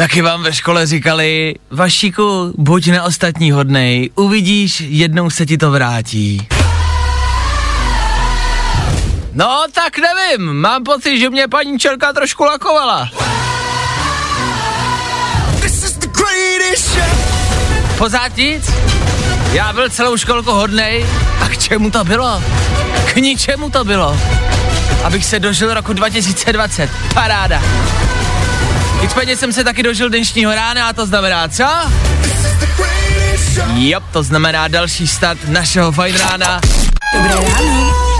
Taky vám ve škole říkali, Vašíku, buď na ostatní hodnej, uvidíš, jednou se ti to vrátí. No, tak nevím, mám pocit, že mě paní Čelka trošku lakovala. Pořád nic? Já byl celou školku hodnej a k čemu to bylo? K ničemu to bylo. Abych se dožil roku 2020. Paráda. Nicméně jsem se taky dožil dnešního rána a to znamená co? Jo, to znamená další start našeho fajn rána. Dobré ráno.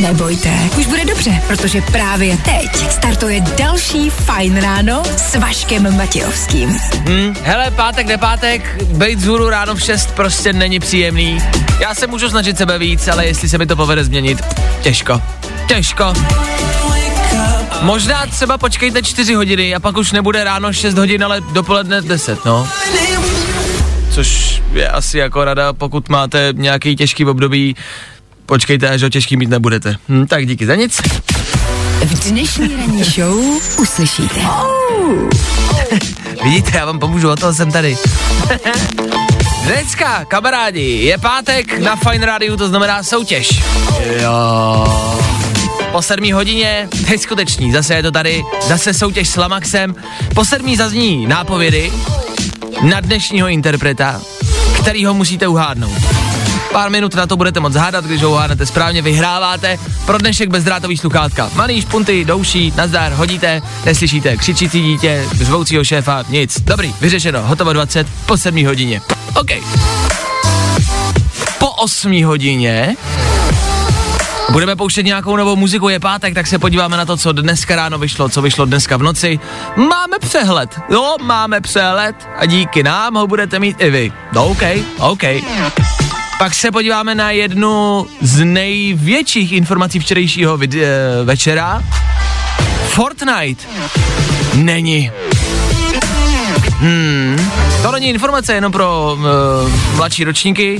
Nebojte, už bude dobře, protože právě teď startuje další Fajn ráno s Vaškem Matějovským. Hm, hele, pátek, nepátek, bejt zhůru ráno v 6 prostě není příjemný. Já se můžu snažit sebe víc, ale jestli se mi to povede změnit, těžko. Těžko. Možná třeba počkejte 4 hodiny a pak už nebude ráno 6 hodin, ale dopoledne 10, no. Což je asi jako rada, pokud máte nějaký těžký období, počkejte, až ho těžký mít nebudete. Hm, tak díky za nic. V dnešní ranní show uslyšíte. Vidíte, já vám pomůžu, o toho jsem tady. Dneska, kamarádi, je pátek na Fine Radio, to znamená soutěž. Jo. Po sedmí hodině, neskuteční, zase je to tady, zase soutěž s Lamaxem. Po sedmí zazní nápovědy na dnešního interpreta, který ho musíte uhádnout. Pár minut na to budete moc hádat, když ho uhádnete správně, vyhráváte. Pro dnešek bezdrátový sluchátka. Malý špunty, douší, nazdar, hodíte, neslyšíte, křičící dítě, řvoucího šéfa, nic. Dobrý, vyřešeno, hotovo 20, po 7 hodině. OK. Po 8 hodině Budeme pouštět nějakou novou muziku, je pátek, tak se podíváme na to, co dneska ráno vyšlo, co vyšlo dneska v noci. Máme přehled, jo, máme přehled a díky nám ho budete mít i vy. No, OK, OK. Pak se podíváme na jednu z největších informací včerejšího vid- eh, večera. Fortnite není. Hmm, to není informace jenom pro uh, mladší ročníky.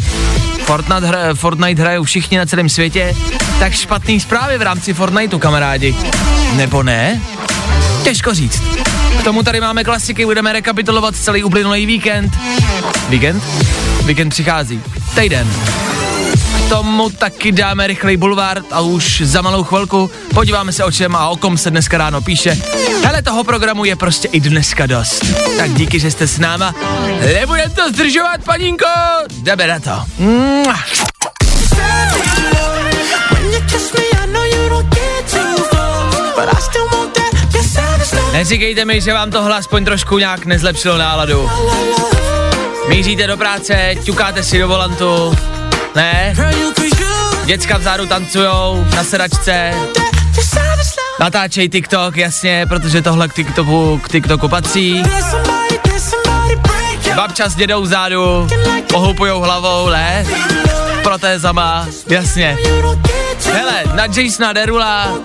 Fortnite, hra, Fortnite hrajou všichni na celém světě, tak špatný zprávy v rámci Fortniteu, kamarádi. Nebo ne? Těžko říct. K tomu tady máme klasiky, budeme rekapitulovat celý uplynulý víkend. Víkend? Víkend přichází. Týden. Tomu taky dáme rychlej bulvár a už za malou chvilku podíváme se o čem a o kom se dneska ráno píše. Hele, toho programu je prostě i dneska dost. Tak díky, že jste s náma. Nebudem to zdržovat, paninko. Jdeme na to. Neříkejte mi, že vám tohle aspoň trošku nějak nezlepšilo náladu. Míříte do práce, ťukáte si do volantu, ne? Děcka vzadu tancujou na sedačce, natáčej TikTok, jasně, protože tohle k TikToku, k TikToku patří. Babča s dědou vzadu, pohoupujou hlavou, ne? Protézama, jasně. Hele, na Jasona Derula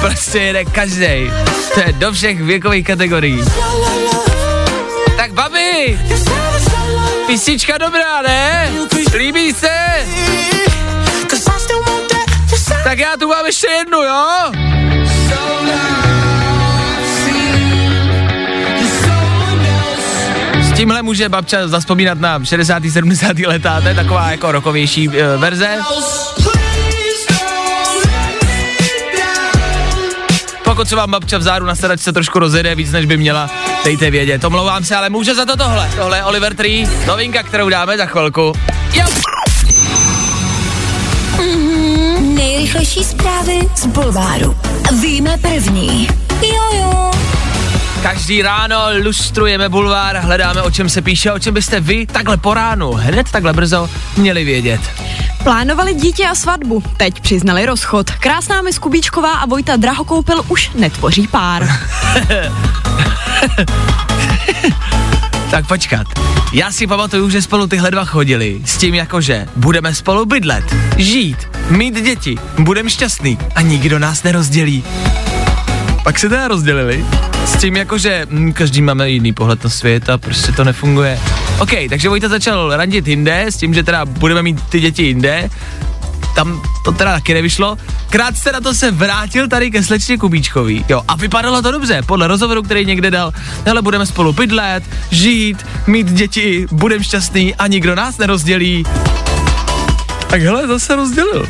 prostě jede každý. To je do všech věkových kategorií. Tak babi, písnička dobrá, ne? Líbí se? Tak já tu mám ještě jednu, jo? S tímhle může babča zaspomínat na 60. 70. leta, to je taková jako rokovější uh, verze. Pokud se vám babča v záru na sedačce trošku rozjede víc, než by měla, dejte vědět. Omlouvám se, ale může za to tohle. Tohle je Oliver Tree, novinka, kterou dáme za chvilku. Jo. Nejrychlejší zprávy z Bulváru. Víme první. Jojo. Každý ráno lustrujeme bulvár, hledáme, o čem se píše, o čem byste vy takhle po ránu, hned takhle brzo, měli vědět. Plánovali dítě a svatbu, teď přiznali rozchod. Krásná mis Kubíčková a Vojta Drahokoupil už netvoří pár. Tak počkat. Já si pamatuju, že spolu tyhle dva chodili s tím jakože budeme spolu bydlet, žít, mít děti, budeme šťastný a nikdo nás nerozdělí. Pak se teda rozdělili s tím jakože hm, každý máme jiný pohled na svět a prostě to nefunguje. OK, takže Vojta začal randit jinde s tím, že teda budeme mít ty děti jinde tam to teda taky nevyšlo. Krátce na to se vrátil tady ke slečně Kubíčkový. Jo, a vypadalo to dobře, podle rozhovoru, který někde dal. Ale budeme spolu bydlet, žít, mít děti, budeme šťastný a nikdo nás nerozdělí. Tak hele, zase rozdělil.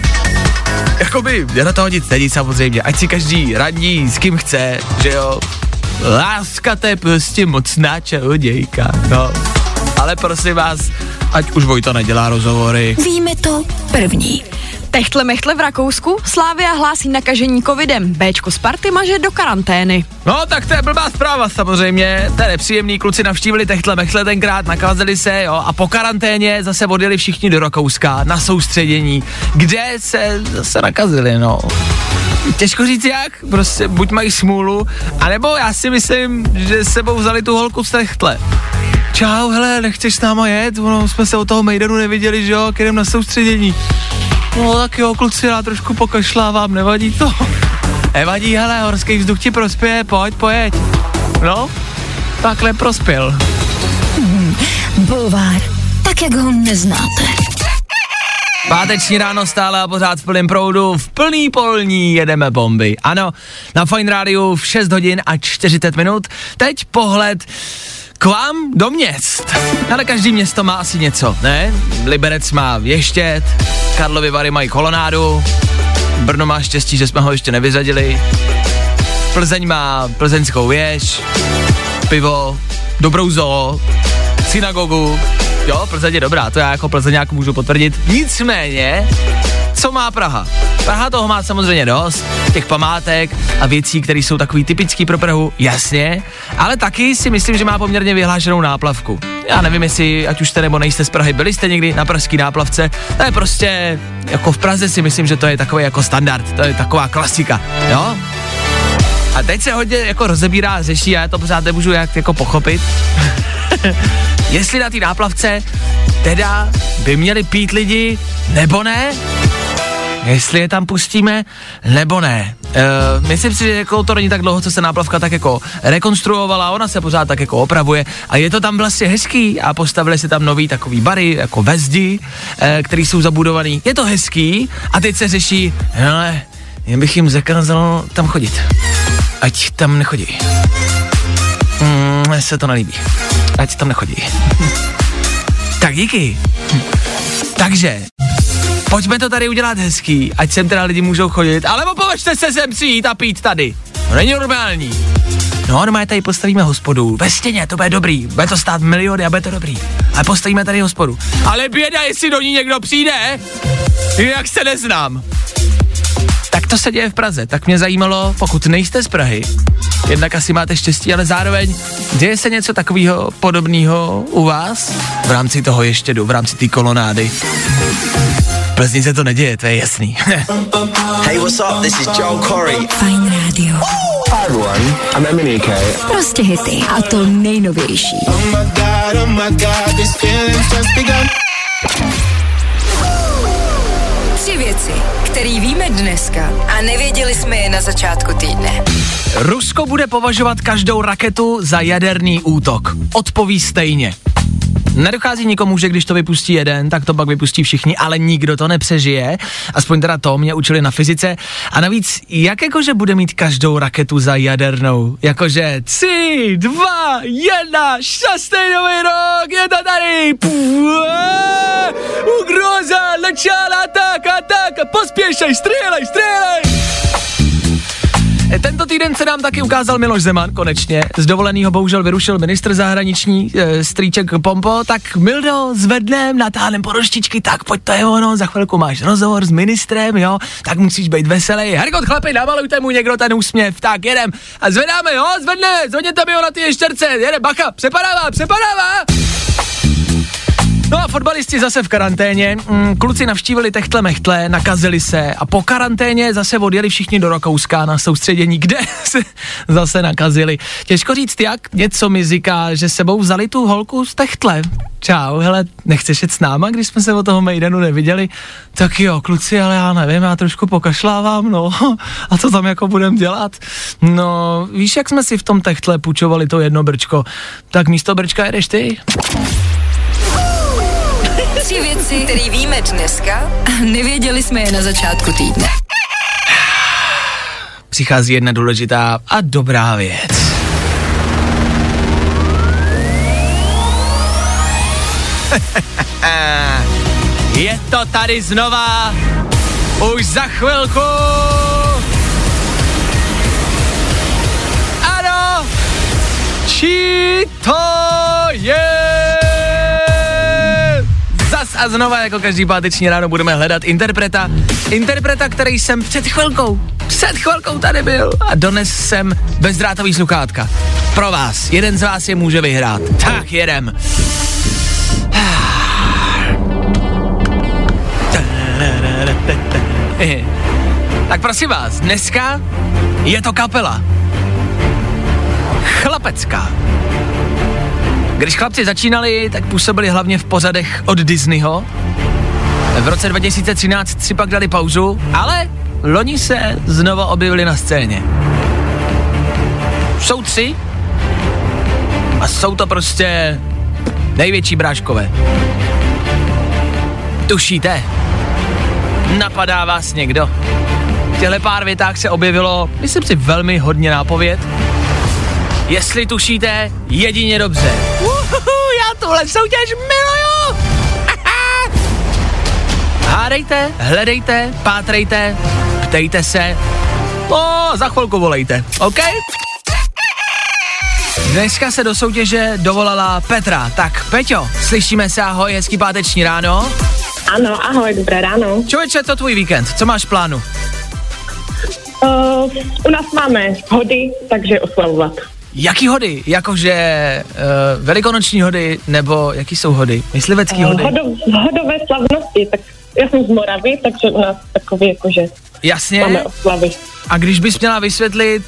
Jakoby, já na to hodit není samozřejmě, ať si každý radí s kým chce, že jo. Láska to je prostě mocná čarodějka, no. Ale prosím vás, ať už Vojta nedělá rozhovory. Víme to první. Techtle mechtle v Rakousku, Slávia hlásí nakažení covidem, Bčko Sparty maže do karantény. No, tak to je blbá zpráva samozřejmě. To je nepříjemný, kluci navštívili techtle mechle tenkrát, nakazili se, jo, a po karanténě zase odjeli všichni do Rakouska na soustředění, kde se zase nakazili, no. Těžko říct jak, prostě buď mají smůlu, anebo já si myslím, že sebou vzali tu holku z techtle. Čau, hele, nechceš s náma jet? Ono, jsme se od toho Maidenu neviděli, že jo, jdem na soustředění. No tak jo, kluci, já trošku pokašlávám, nevadí to. Nevadí, hele, horský vzduch ti prospěje, pojď, pojď. No, takhle prospěl. Hmm, bulvár, tak jak ho neznáte. Páteční ráno stále a pořád v plném proudu, v plný polní jedeme bomby. Ano, na Fine Rádiu v 6 hodin a 40 minut. Teď pohled k vám do měst. Ale každý město má asi něco, ne? Liberec má Věštět, Karlovy Vary mají kolonádu, Brno má štěstí, že jsme ho ještě nevyřadili, Plzeň má plzeňskou věž, pivo, dobrou zoo, synagogu, jo, Plzeň je dobrá, to já jako plzeňák můžu potvrdit. Nicméně, co má Praha? Praha toho má samozřejmě dost, těch památek a věcí, které jsou takový typický pro Prahu, jasně, ale taky si myslím, že má poměrně vyhlášenou náplavku. Já nevím, jestli, ať už jste nebo nejste z Prahy, byli jste někdy na pražský náplavce, to je prostě, jako v Praze si myslím, že to je takový jako standard, to je taková klasika, jo? A teď se hodně jako rozebírá, řeší, a já to pořád nemůžu jak jako pochopit. Jestli na té náplavce teda by měli pít lidi, nebo ne? Jestli je tam pustíme, nebo ne. Uh, myslím si, že jako to není tak dlouho, co se náplavka tak jako rekonstruovala, ona se pořád tak jako opravuje a je to tam vlastně hezký a postavili si tam nový takový bary, jako vezdi, uh, který jsou zabudovaný. Je to hezký a teď se řeší, hele, jen bych jim zakázal tam chodit. Ať tam nechodí. Mm, se to nelíbí. Ať tam nechodí. tak díky. Takže, pojďme to tady udělat hezký, ať sem teda lidi můžou chodit, ale považte se sem přijít a pít tady. To není normální. No, normálně tady postavíme hospodu. Ve stěně, to bude dobrý. Bude to stát miliony a bude to dobrý. Ale postavíme tady hospodu. Ale běda, jestli do ní někdo přijde, jak se neznám. Tak to se děje v Praze. Tak mě zajímalo, pokud nejste z Prahy, jednak asi máte štěstí, ale zároveň děje se něco takového podobného u vás v rámci toho ještědu, v rámci té kolonády. V Plzni se to neděje, to je jasný. hey, what's up? This is Joel Corey. Fine Radio. Hi everyone, I'm Eminike. Prostě hity a to nejnovější. Oh my god, oh my god, this feeling's just begun. Tři věci, které víme dneska a nevěděli jsme je na začátku týdne. Rusko bude považovat každou raketu za jaderný útok. Odpoví stejně. Nedochází nikomu, že když to vypustí jeden, tak to pak vypustí všichni, ale nikdo to nepřežije. Aspoň teda to mě učili na fyzice. A navíc, jak jakože bude mít každou raketu za jadernou? Jakože tři, dva, jedna, šťastný nový rok, je to tady! Ugroza, začala, tak a tak, pospěšej, střílej, střílej! Týden se nám taky ukázal Miloš Zeman, konečně. Z dovoleného bohužel vyrušil ministr zahraniční e, Strýček Pompo, tak Mildo, zvednem, natáhnem poroštičky, tak pojď to je ono, za chvilku máš rozhovor s ministrem, jo, tak musíš být veselý. Hergot, chlapi, namalujte mu někdo ten úsměv, tak jedem. A zvedáme, jo, zvedne, zvedněte mi ho na ty ještěrce, jede, bacha, přepadává, přepadává. No a fotbalisti zase v karanténě. Mm, kluci navštívili techtle mechtle, nakazili se a po karanténě zase odjeli všichni do Rakouska na soustředění, kde se zase nakazili. Těžko říct jak, něco mi říká, že sebou vzali tu holku z techtle. Čau, hele, nechceš jet s náma, když jsme se o toho Mejdanu neviděli? Tak jo, kluci, ale já nevím, já trošku pokašlávám, no. A co tam jako budem dělat? No, víš, jak jsme si v tom techtle půjčovali to jedno brčko? Tak místo brčka jedeš ty. Tři věci, které víme dneska a nevěděli jsme je na začátku týdne. Přichází jedna důležitá a dobrá věc. Je to tady znova. Už za chvilku. Ano. Čí to je? A znova, jako každý páteční ráno, budeme hledat interpreta. Interpreta, který jsem před chvilkou, před chvilkou tady byl a dones jsem bezdrátový sluchátka. Pro vás, jeden z vás je může vyhrát. Tak jedem. Tak prosím vás, dneska je to kapela. Chlapecká. Když chlapci začínali, tak působili hlavně v pozadech od Disneyho. V roce 2013 si pak dali pauzu, ale loni se znova objevili na scéně. Jsou tři a jsou to prostě největší bráškové. Tušíte? Napadá vás někdo? V těchto pár větách se objevilo, myslím si, velmi hodně nápověd. Jestli tušíte, jedině dobře. Uhuhu, já tuhle soutěž miluju! Hádejte, hledejte, pátrejte, ptejte se. No, za chvilku volejte, OK? Dneska se do soutěže dovolala Petra. Tak Peťo, slyšíme se, ahoj, hezký páteční ráno. Ano, ahoj, dobré ráno. Člověče, co tvůj víkend? Co máš v plánu? Uh, u nás máme hody, takže oslavovat. Jaký hody? Jakože uh, velikonoční hody, nebo jaký jsou hody? Myslivecký Uh, hody? hodo, hodové slavnosti, tak já jsem z Moravy, takže u nás takový jakože Jasně. máme oslavy. A když bys měla vysvětlit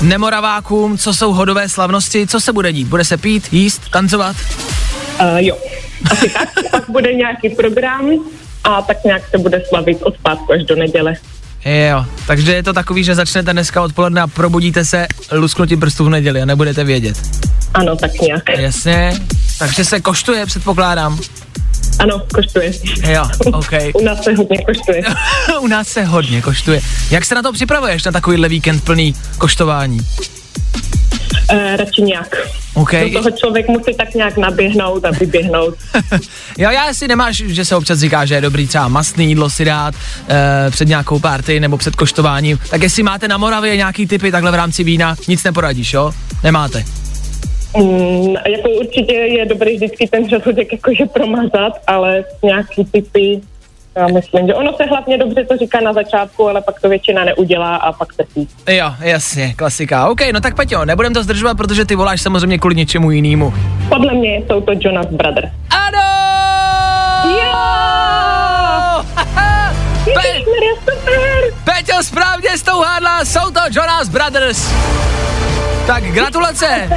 uh, nemoravákům, co jsou hodové slavnosti, co se bude dít? Bude se pít, jíst, tancovat? Uh, jo, asi tak. Pak bude nějaký program a tak nějak se bude slavit od pátku až do neděle. Jo, takže je to takový, že začnete dneska odpoledne a probudíte se lusknutím prstů v neděli a nebudete vědět. Ano, tak nějak. Jasně, takže se koštuje, předpokládám. Ano, koštuje. Jo, OK. U nás se hodně koštuje. U nás se hodně koštuje. Jak se na to připravuješ, na takovýhle víkend plný koštování? Uh, radši nějak. OK. Do toho člověk musí tak nějak naběhnout a vyběhnout. jo, já si nemáš, že se občas říká, že je dobrý třeba mastný jídlo si dát e, před nějakou party nebo před koštováním. Tak jestli máte na Moravě nějaký typy takhle v rámci vína, nic neporadíš, jo? Nemáte. Mm, jako určitě je dobrý vždycky ten žaludek jakože promazat, ale nějaký typy, já myslím, že ono se hlavně dobře to říká na začátku, ale pak to většina neudělá a pak se pí. Jo, jasně, klasika. OK, no tak Peťo, nebudem to zdržovat, protože ty voláš samozřejmě kvůli něčemu jinému. Podle mě jsou to Jonas Brothers. Ano! Jo! Pe-! Peťo správně s tou hádla, jsou to Jonas Brothers. Tak gratulace.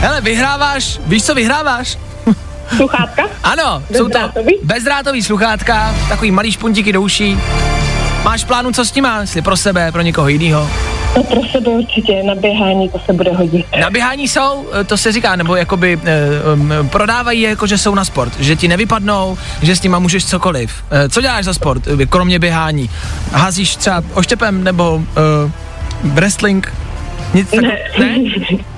Hele, vyhráváš, víš co vyhráváš? Sluchátka? Ano, jsou to Bezdrátový? bezdrátový sluchátka, takový malý špuntíky do uší. Máš plánu, co s tím má? Jestli pro sebe, pro někoho jiného? No pro sebe určitě, na běhání to se bude hodit. Na běhání jsou, eh, to se říká, nebo jakoby eh, um, prodávají je jako, že jsou na sport, že ti nevypadnou, že s nima můžeš cokoliv. Eh, co děláš za sport, kromě běhání? Házíš třeba oštěpem nebo uh, wrestling? Nic Ne. tako- ne?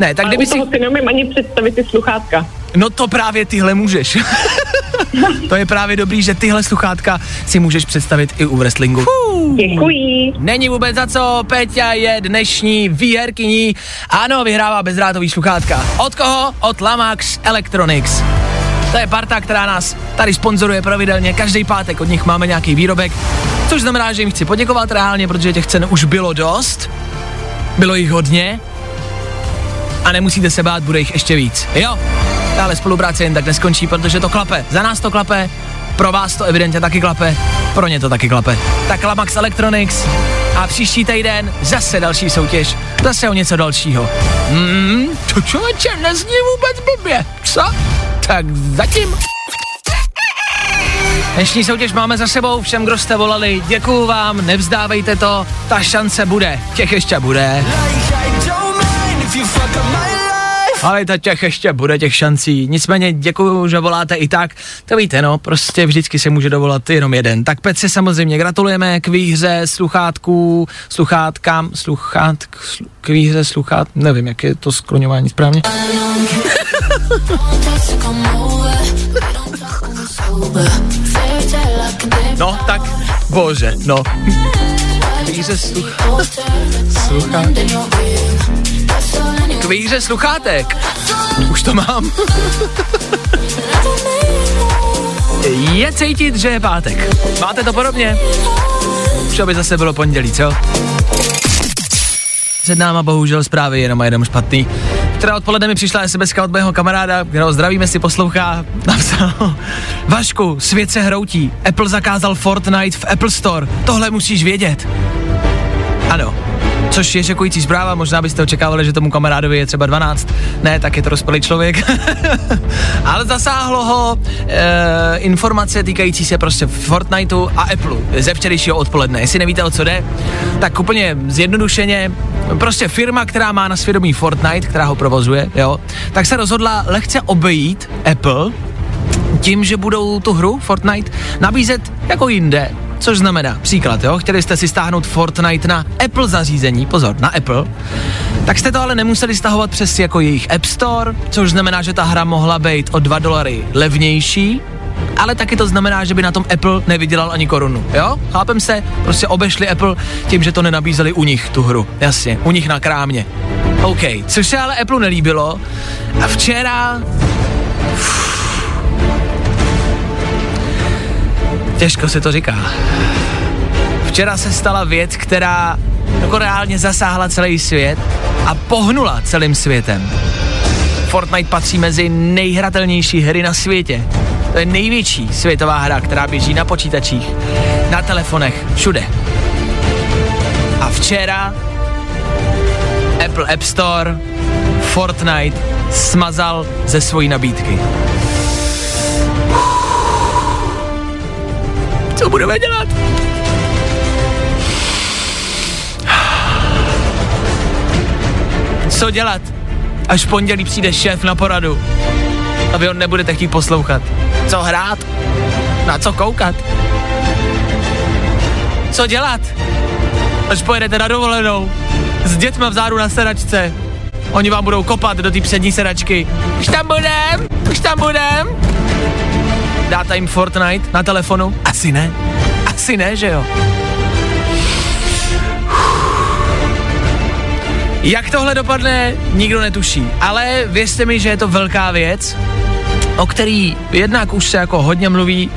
Ne, tak A kdyby si... si neumím ani představit ty sluchátka. No to právě tyhle můžeš. to je právě dobrý, že tyhle sluchátka si můžeš představit i u wrestlingu. Děkuji. Není vůbec za co, Peťa je dnešní výherkyní. Ano, vyhrává bezdrátový sluchátka. Od koho? Od Lamax Electronics. To je parta, která nás tady sponzoruje pravidelně. Každý pátek od nich máme nějaký výrobek, což znamená, že jim chci poděkovat reálně, protože těch cen už bylo dost. Bylo jich hodně. A nemusíte se bát, bude jich ještě víc. Jo? Ale spolupráce jen tak neskončí, protože to klape. Za nás to klape, pro vás to evidentně taky klape, pro ně to taky klape. Tak Lamax Electronics a příští týden zase další soutěž, zase o něco dalšího. Hmm, to člověče nezní vůbec blbě, co? Tak zatím. Dnešní soutěž máme za sebou, všem, kdo jste volali, děkuju vám, nevzdávejte to, ta šance bude, těch ještě bude. Ale ta těch ještě bude těch šancí. Nicméně děkuju, že voláte i tak. To víte, no, prostě vždycky se může dovolat jenom jeden. Tak Petře samozřejmě gratulujeme k výhře sluchátků, sluchátkám, sluchátk, slu, k výhře sluchát, nevím, jak je to skloňování správně. No, tak, bože, no. Výhře sluch... sluchát... K výhře sluchátek. Už to mám. je cítit, že je pátek. Máte to podobně? Už by zase bylo pondělí, co? Před náma bohužel zprávy jenom a jenom špatný. Včera odpoledne mi přišla SMS od mého kamaráda, kterého zdravíme si poslouchá, napsal Vašku, svět se hroutí, Apple zakázal Fortnite v Apple Store, tohle musíš vědět. Ano, což je šokující zpráva, možná byste očekávali, že tomu kamarádovi je třeba 12, ne, tak je to rozpělý člověk. Ale zasáhlo ho e, informace týkající se prostě Fortniteu a Apple ze včerejšího odpoledne. Jestli nevíte, o co jde, tak úplně zjednodušeně, prostě firma, která má na svědomí Fortnite, která ho provozuje, jo, tak se rozhodla lehce obejít Apple tím, že budou tu hru Fortnite nabízet jako jinde, Což znamená, příklad, jo, chtěli jste si stáhnout Fortnite na Apple zařízení, pozor, na Apple, tak jste to ale nemuseli stahovat přes jako jejich App Store, což znamená, že ta hra mohla být o 2 dolary levnější, ale taky to znamená, že by na tom Apple nevydělal ani korunu, jo? Chápem se, prostě obešli Apple tím, že to nenabízeli u nich tu hru, jasně, u nich na krámě. OK, což se ale Apple nelíbilo a včera... Uf, Těžko se to říká. Včera se stala věc, která jako reálně zasáhla celý svět a pohnula celým světem. Fortnite patří mezi nejhratelnější hry na světě. To je největší světová hra, která běží na počítačích, na telefonech, všude. A včera Apple App Store Fortnite smazal ze svojí nabídky. Co budeme dělat? Co dělat? Až v pondělí přijde šéf na poradu a vy ho nebudete chtít poslouchat. Co hrát? Na co koukat? Co dělat? Až pojedete na dovolenou s dětma vzadu na sedačce. Oni vám budou kopat do té přední sedačky. Už tam budem, už tam budem. Dáte jim Fortnite na telefonu? Asi ne. Asi ne, že jo? Jak tohle dopadne, nikdo netuší. Ale věřte mi, že je to velká věc, o který jednak už se jako hodně mluví,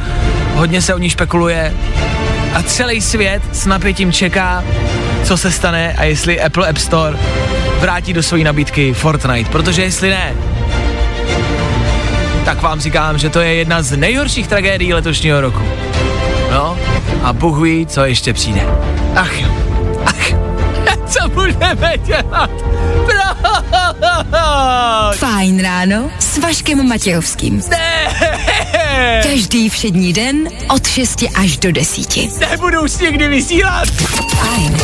hodně se o ní špekuluje a celý svět s napětím čeká, co se stane a jestli Apple App Store vrátí do své nabídky Fortnite, protože jestli ne, tak vám říkám, že to je jedna z nejhorších tragédií letošního roku. No, a Bůh ví, co ještě přijde. Ach jo, co budeme dělat? Proč? Fajn ráno s Vaškem Matějovským. Ne! Každý všední den od 6 až do 10. Nebudu už někdy vysílat. Fajn.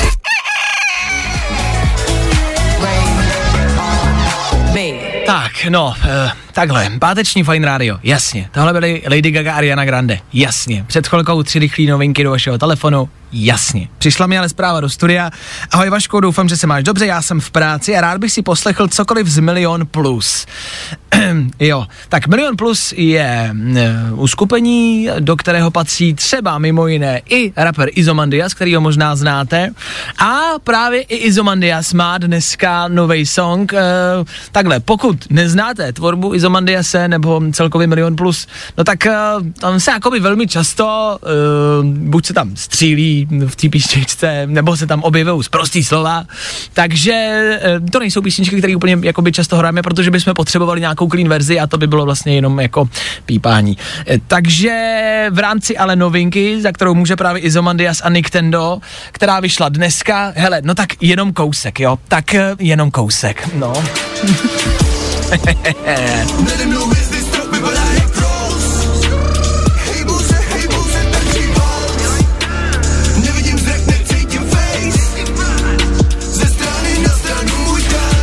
Tak, no, uh, takhle, páteční Fine Radio, jasně. Tohle byly Lady Gaga a Ariana Grande, jasně. Před chvilkou tři rychlé novinky do vašeho telefonu, jasně. Přišla mi ale zpráva do studia. Ahoj Vaško, doufám, že se máš dobře, já jsem v práci a rád bych si poslechl cokoliv z Milion Plus. jo, tak Milion Plus je uh, uskupení, do kterého patří třeba mimo jiné i rapper Izomandias, který ho možná znáte. A právě i Izomandias má dneska nový song. Uh, takhle, pokud nez znáte tvorbu Izomandiase nebo celkově Milion Plus, no tak uh, tam se jakoby velmi často uh, buď se tam střílí v té písničce, nebo se tam objevují zprostý slova, takže uh, to nejsou písničky, které úplně jakoby často hrajeme, protože bychom potřebovali nějakou clean verzi a to by bylo vlastně jenom jako pípání. Takže v rámci ale novinky, za kterou může právě Izomandias a Nintendo, která vyšla dneska, hele, no tak jenom kousek, jo, tak jenom kousek, no.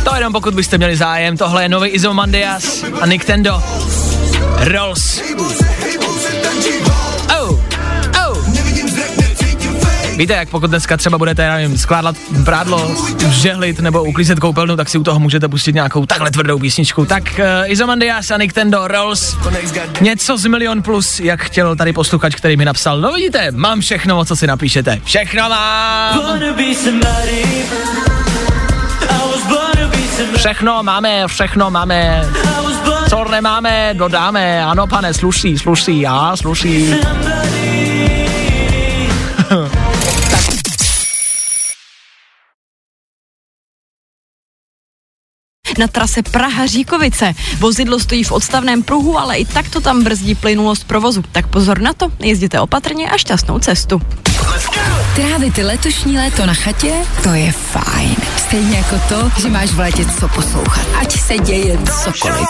To jenom pokud byste měli zájem, tohle je nový Izomandias a Nintendo. Rolls. Víte, jak pokud dneska třeba budete, nevím, skládat prádlo, žehlit nebo uklízet koupelnu, tak si u toho můžete pustit nějakou takhle tvrdou písničku. Tak uh, Izomandias a Nintendo Rolls, něco z Milion Plus, jak chtěl tady posluchač, který mi napsal. No vidíte, mám všechno, co si napíšete. Všechno mám! Všechno máme, všechno máme. Co nemáme, dodáme. Ano, pane, sluší, sluší, já, sluší. Na trase Praha-Říkovice. Vozidlo stojí v odstavném pruhu, ale i tak to tam brzdí plynulost provozu. Tak pozor na to, jezděte opatrně a šťastnou cestu. Trávit letošní léto na chatě, to je fajn. Stejně jako to, že máš v létě co poslouchat. Ať se děje cokoliv.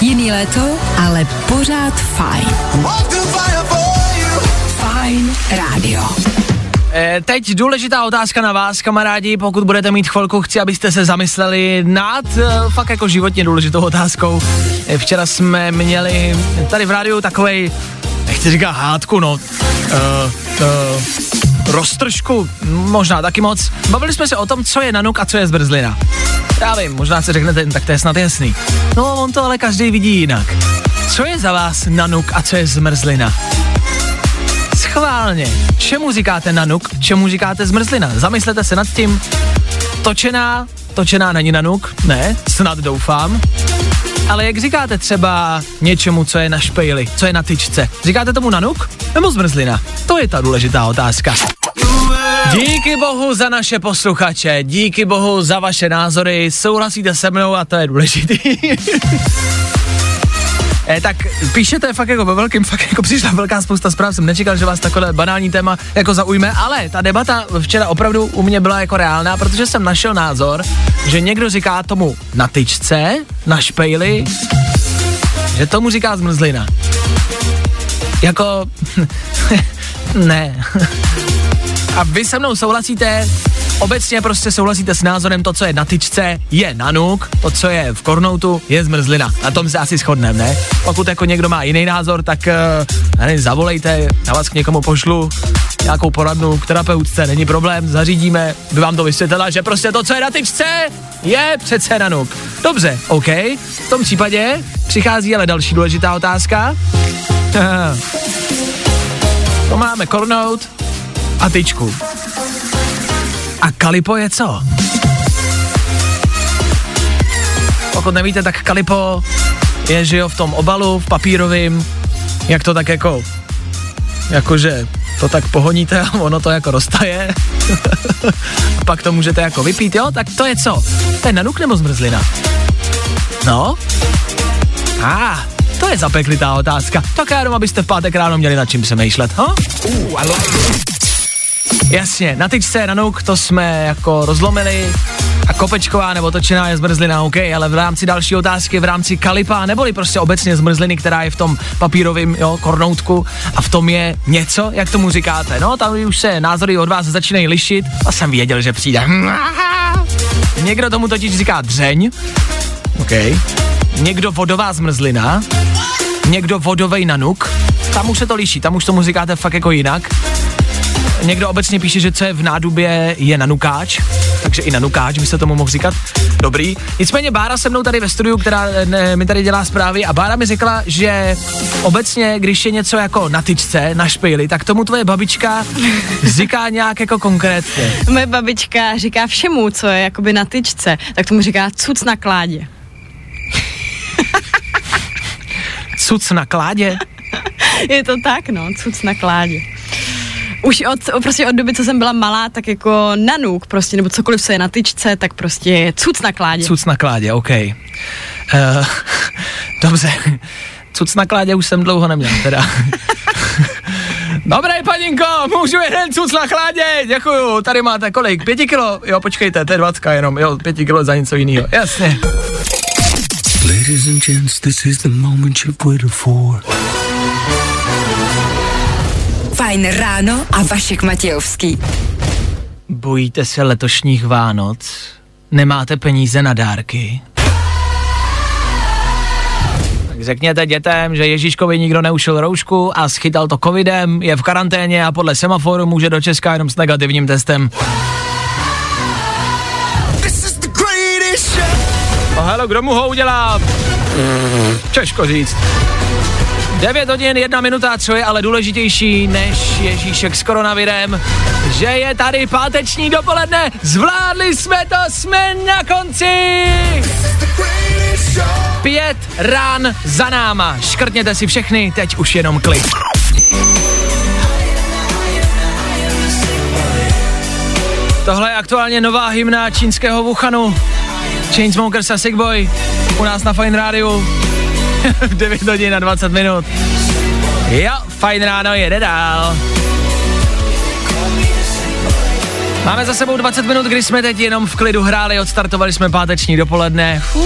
Jiný léto, ale pořád fajn. Fajn rádio. E, teď důležitá otázka na vás, kamarádi, pokud budete mít chvilku, chci, abyste se zamysleli nad e, fakt jako životně důležitou otázkou. E, včera jsme měli tady v rádiu takovej, nechci říkat hádku, no, e, e, roztržku, možná taky moc. Bavili jsme se o tom, co je nanuk a co je zbrzlina. Já vím, možná si řeknete, tak to je snad jasný. No, on to ale každý vidí jinak. Co je za vás nanuk a co je zmrzlina? Schválně. Čemu říkáte nanuk, čemu říkáte zmrzlina? Zamyslete se nad tím. Točená, točená není nanuk, ne, snad doufám. Ale jak říkáte třeba něčemu, co je na špejli, co je na tyčce? Říkáte tomu nanuk nebo zmrzlina? To je ta důležitá otázka. Díky bohu za naše posluchače, díky bohu za vaše názory, souhlasíte se mnou a to je důležitý. Eh, tak píšete fakt jako ve velkým, fakt jako přišla velká spousta zpráv, jsem nečekal, že vás takové banální téma jako zaujme, ale ta debata včera opravdu u mě byla jako reálná, protože jsem našel názor, že někdo říká tomu na tyčce, na špejli, že tomu říká zmrzlina. Jako, ne. A vy se mnou souhlasíte, obecně prostě souhlasíte s názorem, to, co je na tyčce, je nanuk, to, co je v kornoutu, je zmrzlina. Na tom se asi shodneme, ne? Pokud jako někdo má jiný názor, tak uh, nevím, zavolejte, já vás k někomu pošlu, nějakou poradnu k terapeutce, není problém, zařídíme, by vám to vysvětlila, že prostě to, co je na tyčce, je přece nanuk. Dobře, OK. V tom případě přichází ale další důležitá otázka. to máme kornout a tyčku. A Kalipo je co? Pokud nevíte, tak Kalipo je, že jo, v tom obalu, v papírovém, jak to tak jako, jakože to tak pohoníte a ono to jako roztaje. a pak to můžete jako vypít, jo? Tak to je co? To je nanuk nebo zmrzlina? No? A, ah, to je zapeklitá otázka. Tak já jenom, abyste v pátek ráno měli nad čím přemýšlet? Uh, I love it. Jasně, na tyčce na nuk to jsme jako rozlomili a kopečková nebo točená je zmrzlina, OK, ale v rámci další otázky, v rámci kalipa, neboli prostě obecně zmrzliny, která je v tom papírovém jo, kornoutku a v tom je něco, jak tomu říkáte. No, tam už se názory od vás začínají lišit a jsem věděl, že přijde. Někdo tomu totiž říká dřeň, OK, někdo vodová zmrzlina, někdo vodovej nanuk, tam už se to liší, tam už tomu říkáte fakt jako jinak. Někdo obecně píše, že co je v nádubě je nanukáč. takže i na nukáč by se tomu mohl říkat. Dobrý. Nicméně Bára se mnou tady ve studiu, která ne, mi tady dělá zprávy a Bára mi řekla, že obecně, když je něco jako na tyčce, na špejli, tak tomu tvoje babička říká nějak jako konkrétně. Moje babička říká všemu, co je jakoby na tyčce, tak tomu říká cuc na kládě. Cuc na kládě? Je to tak, no, cuc na kládě. Už od, prostě od doby, co jsem byla malá, tak jako nanuk prostě, nebo cokoliv, co je na tyčce, tak prostě cuc na kládě. Cuc na kládě, OK. Uh, dobře. Cuc na kládě už jsem dlouho neměl, teda. Dobré, paninko, můžu jeden cuc na chládě, děkuju, tady máte kolik, pěti kilo, jo, počkejte, to je dvacka jenom, jo, pěti kilo za něco jiného, jasně. Ladies and gents, this is the moment you've waited for. Fajn ráno a Vašek Matějovský. Bojíte se letošních Vánoc? Nemáte peníze na dárky? Tak řekněte dětem, že Ježíškovi nikdo neušil roušku a schytal to covidem, je v karanténě a podle semaforu může do Česka jenom s negativním testem. Oh, hele, kdo mu ho udělá? Těžko říct. 9 hodin, 1 minuta, co je ale důležitější než Ježíšek s koronavirem, že je tady páteční dopoledne, zvládli jsme to, jsme na konci! Pět rán za náma, škrtněte si všechny, teď už jenom klid. Tohle je aktuálně nová hymna čínského Wuhanu. Chainsmokers a Sick Boy u nás na Fine Radio v 9 hodin a 20 minut. Jo, fajn ráno, jede dál. Máme za sebou 20 minut, kdy jsme teď jenom v klidu hráli, odstartovali jsme páteční dopoledne. Uh,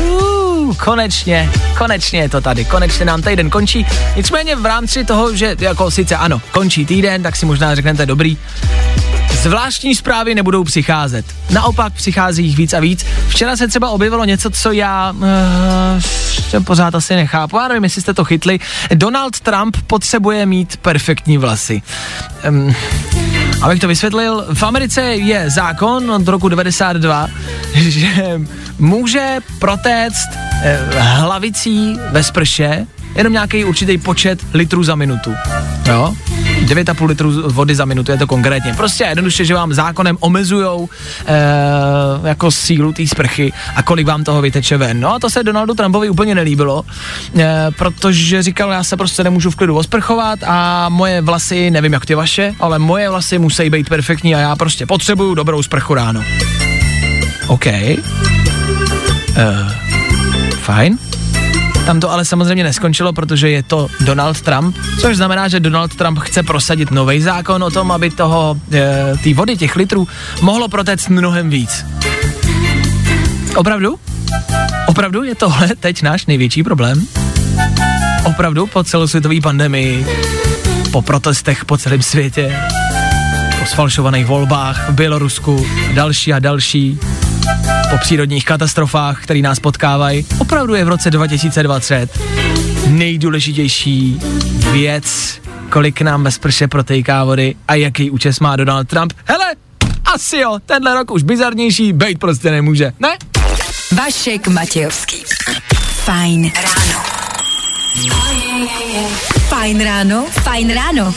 uh, konečně, konečně je to tady, konečně nám týden končí. Nicméně v rámci toho, že jako sice ano, končí týden, tak si možná řeknete dobrý, Zvláštní zprávy nebudou přicházet. Naopak přichází jich víc a víc. Včera se třeba objevilo něco, co já uh, pořád asi nechápu. Já nevím, jestli jste to chytli. Donald Trump potřebuje mít perfektní vlasy. Um, abych to vysvětlil, v Americe je zákon od roku 92, že může protéct eh, hlavicí ve sprše jenom nějaký určitý počet litrů za minutu. Jo? 9,5 litrů vody za minutu je to konkrétně. Prostě jednoduše, že vám zákonem omezujou e, jako sílu té sprchy a kolik vám toho vyteče ven. No a to se Donaldu Trumpovi úplně nelíbilo, e, protože říkal, já se prostě nemůžu v klidu osprchovat a moje vlasy, nevím jak ty vaše, ale moje vlasy musí být perfektní a já prostě potřebuju dobrou sprchu ráno. OK. E, fajn. Tam to ale samozřejmě neskončilo, protože je to Donald Trump, což znamená, že Donald Trump chce prosadit nový zákon o tom, aby toho, e, vody, těch litrů, mohlo protéct mnohem víc. Opravdu? Opravdu je tohle teď náš největší problém? Opravdu po celosvětové pandemii, po protestech po celém světě, po sfalšovaných volbách v Bělorusku, další a další, po přírodních katastrofách, které nás potkávají, opravdu je v roce 2020 nejdůležitější věc, kolik nám bez prše protejká vody a jaký účes má Donald Trump. Hele, asi jo, tenhle rok už bizarnější být prostě nemůže, ne? Vašek Matějovský. Fajn ráno. Fajn ráno, fajn ráno.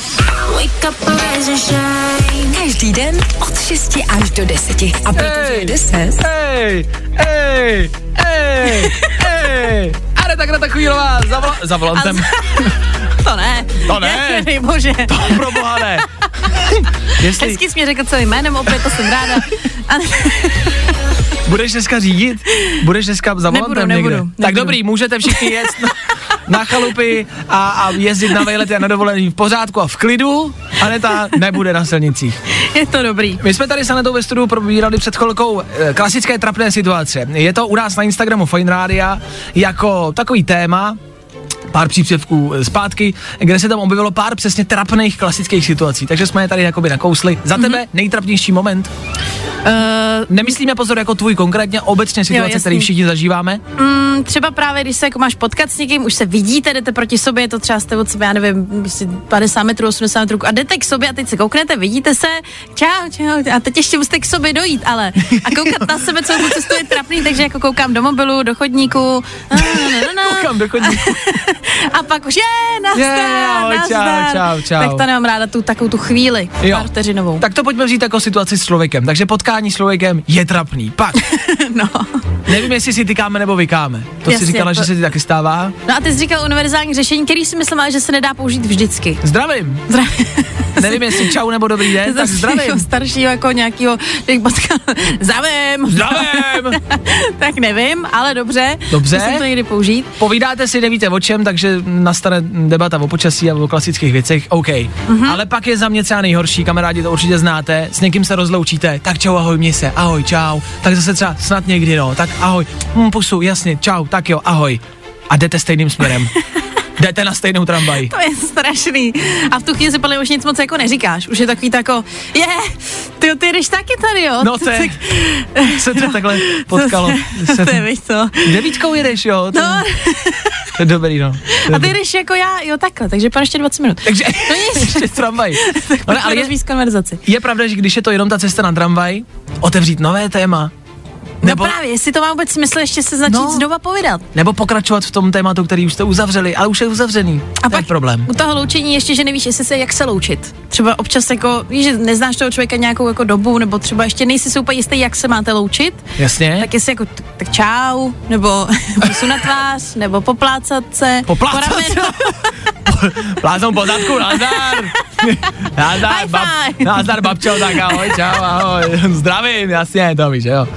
Každý den od 6 až do 10. A protože je 10, Hej, hej, hej, hej. Ale tak na takovýlová za, vola- za volantem. To ne. To ne. Dej bože. To pro boha ne. Jestli Hezky jsi mě řekl celým jménem, opět to jsem ráda. A budeš dneska řídit, budeš dneska za Nebudu, volantem nebudu, někde. Tak nebudu. dobrý, můžete všichni jet na, na chalupy a, a jezdit na vejlety a na dovolení v pořádku a v klidu. Aneta nebude na silnicích. je to dobrý. My jsme tady s Anetou ve studiu probírali před chvilkou eh, klasické trapné situace. Je to u nás na Instagramu Fine Radio jako takový téma, pár příspěvků eh, zpátky, kde se tam objevilo pár přesně trapných klasických situací. Takže jsme je tady jakoby nakousli. Za tebe nejtrapnější moment? Nemyslíme pozor jako tvůj konkrétně, obecně situace, které všichni zažíváme. Mm, třeba právě, když se jako máš potkat s někým, už se vidíte, jdete proti sobě, je to třeba jste od sebe, já nevím, prostě 50 metrů, 80 metrů a jdete k sobě a teď se kouknete, vidíte se, čau, čau, a teď ještě musíte k sobě dojít, ale a koukat na sebe celou tu cestu je trapný, takže jako koukám do mobilu, do chodníku, na, na, na, na, Koukám do chodníku. a pak už je, nazdar, Je, ahoj, čau, nazdar. čau, čau. Tak to nemám ráda, tu takovou tu chvíli, Jo. pár vteřinovou. Tak to pojďme vzít jako situaci s člověkem. Takže potkání s člověkem je trapný. Pak, No. nevím, jestli si tykáme nebo vykáme. To Jasně, si říkala, to- že se ti taky stává. no a ty jsi říkal univerzální řešení, který si myslím, že se nedá použít vždycky. Zdravím. Nevím, jestli čau nebo dobrý den, tak zdravím. Staršího jako nějakýho, jak potkal, zdravím. Zdravím. tak nevím, ale dobře. Dobře. Musím to někdy použít. Povídáte si, nevíte o čem, takže nastane debata o počasí a o klasických věcech, OK. Mm-hmm. Ale pak je za mě třeba nejhorší, kamarádi to určitě znáte, s někým se rozloučíte, tak čau, ahoj, mě se, ahoj, čau, tak zase třeba snad někdy, no, tak ahoj, hm, pusu, jasně, čau, tak jo, ahoj. A jdete stejným směrem. jdete na stejnou tramvaj. To je strašný. A v tu chvíli si podle už nic moc jako neříkáš. Už je takový to jako, je, ty, ty jdeš taky tady, jo. No to je, se to takhle potkalo. Se to je, víš co. Devítkou jedeš, jo? To, No, to je dobrý, no. Je a ty jdeš jako já, jo takhle, takže pár ještě 20 minut. Takže, No nic. ještě tramvaj. No, Ale, ale je, konverzaci. je pravda, že když je to jenom ta cesta na tramvaj, otevřít nové téma, nebo, no právě, jestli to má vůbec smysl ještě se začít No. no. znova povídat. nebo pokračovat v tom tématu, který už jste uzavřeli, ale už je uzavřený. A to je pak problém. u toho loučení ještě, že nevíš, jestli se jak se loučit. Třeba občas jako, víš, že neznáš toho člověka nějakou jako dobu, nebo třeba ještě nejsi si úplně jistý, jak se máte loučit, Jasně? tak jestli jako, tak čau, nebo pusu na tvář, nebo poplácat se, Poplácat po ramenu. Pláznou po zadku, nazdar. nazdar, bab, nazdar, babčo, tak ahoj, čau, ahoj. Zdravím, jasně, to víš, jo.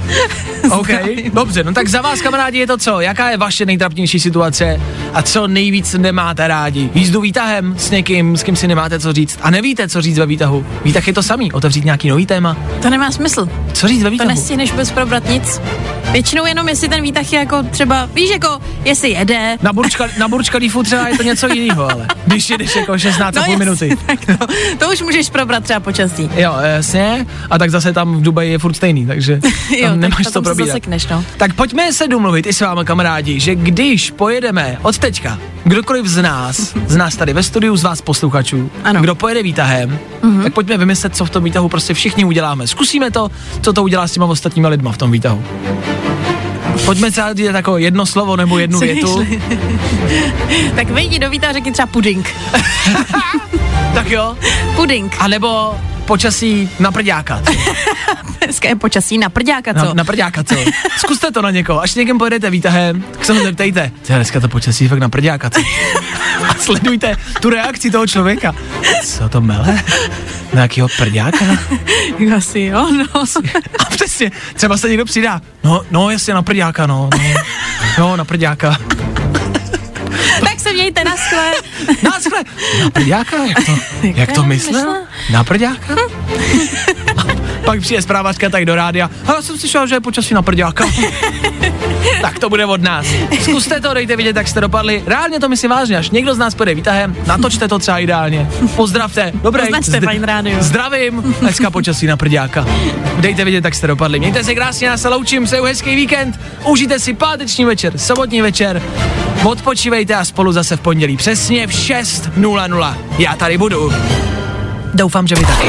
OK, dobře, no tak za vás, kamarádi, je to co? Jaká je vaše nejtrapnější situace a co nejvíc nemáte rádi? Jízdu výtahem s někým, s kým si nemáte co říct a nevíte, co říct ve výtahu. Výtah je to samý, otevřít nějaký nový téma. To nemá smysl. Co říct ve To výtahu? nestihneš vůbec probrat nic. Většinou jenom, jestli ten výtah je jako třeba, víš, jako, jestli jede, Na Burčka, na Burčka třeba je to něco jiného, ale když jedeš jako 16 no, půl minuty. Tak to, to už můžeš probrat třeba počasí. Jo, jasně. A tak zase tam v Dubaji je furt stejný, takže tam Jo, nemáš to co probírat. zasekneš, no. Tak pojďme se domluvit i s vámi, kamarádi, že když pojedeme od teďka, kdokoliv z nás, z nás tady ve studiu, z vás posluchačů, Ano. kdo pojede výtahem, mm-hmm. tak pojďme vymyslet, co v tom výtahu prostě všichni uděláme. Zkusíme to, co to udělá s těma ostatníma lidma v tom výtahu. Pojďme třeba říct jako jedno slovo nebo jednu větu. Tak vejdi do výtahu a řekni třeba puding. Tak jo. Puding. A nebo počasí na prďáka. Dneska je počasí na prďáka, co? Na, na prďáka, co? Zkuste to na někoho. Až někým pojedete výtahem, tak se mu zeptejte. Ty, dneska to počasí fakt na prďáka, co? A sledujte tu reakci toho člověka. Co to mele? Na jakýho prďáka? Asi jo, no. A přesně, třeba se někdo přidá. No, no, jasně, na prďáka, no. no. Jo, na prďáka. Se mějte na skle. Náschle. Na prďáka? Jak to, jak to myslel? Na prďáka? Pak přijde zprávačka tak do rádia. A já jsem slyšel, že je počasí na prďáka. tak to bude od nás. Zkuste to, dejte vidět, jak jste dopadli. Reálně to myslím vážně, až někdo z nás půjde výtahem, natočte to třeba ideálně. Pozdravte. Dobré. Označte Fajn rádio. Zdravím. Dneska počasí na prďáka. Dejte vidět, jak jste dopadli. Mějte se krásně, já se loučím, přeju hezký víkend. Užijte si páteční večer, sobotní večer. Odpočívejte a spolu zase v pondělí přesně v 6.00. Já tady budu. Doufám, že vy taky.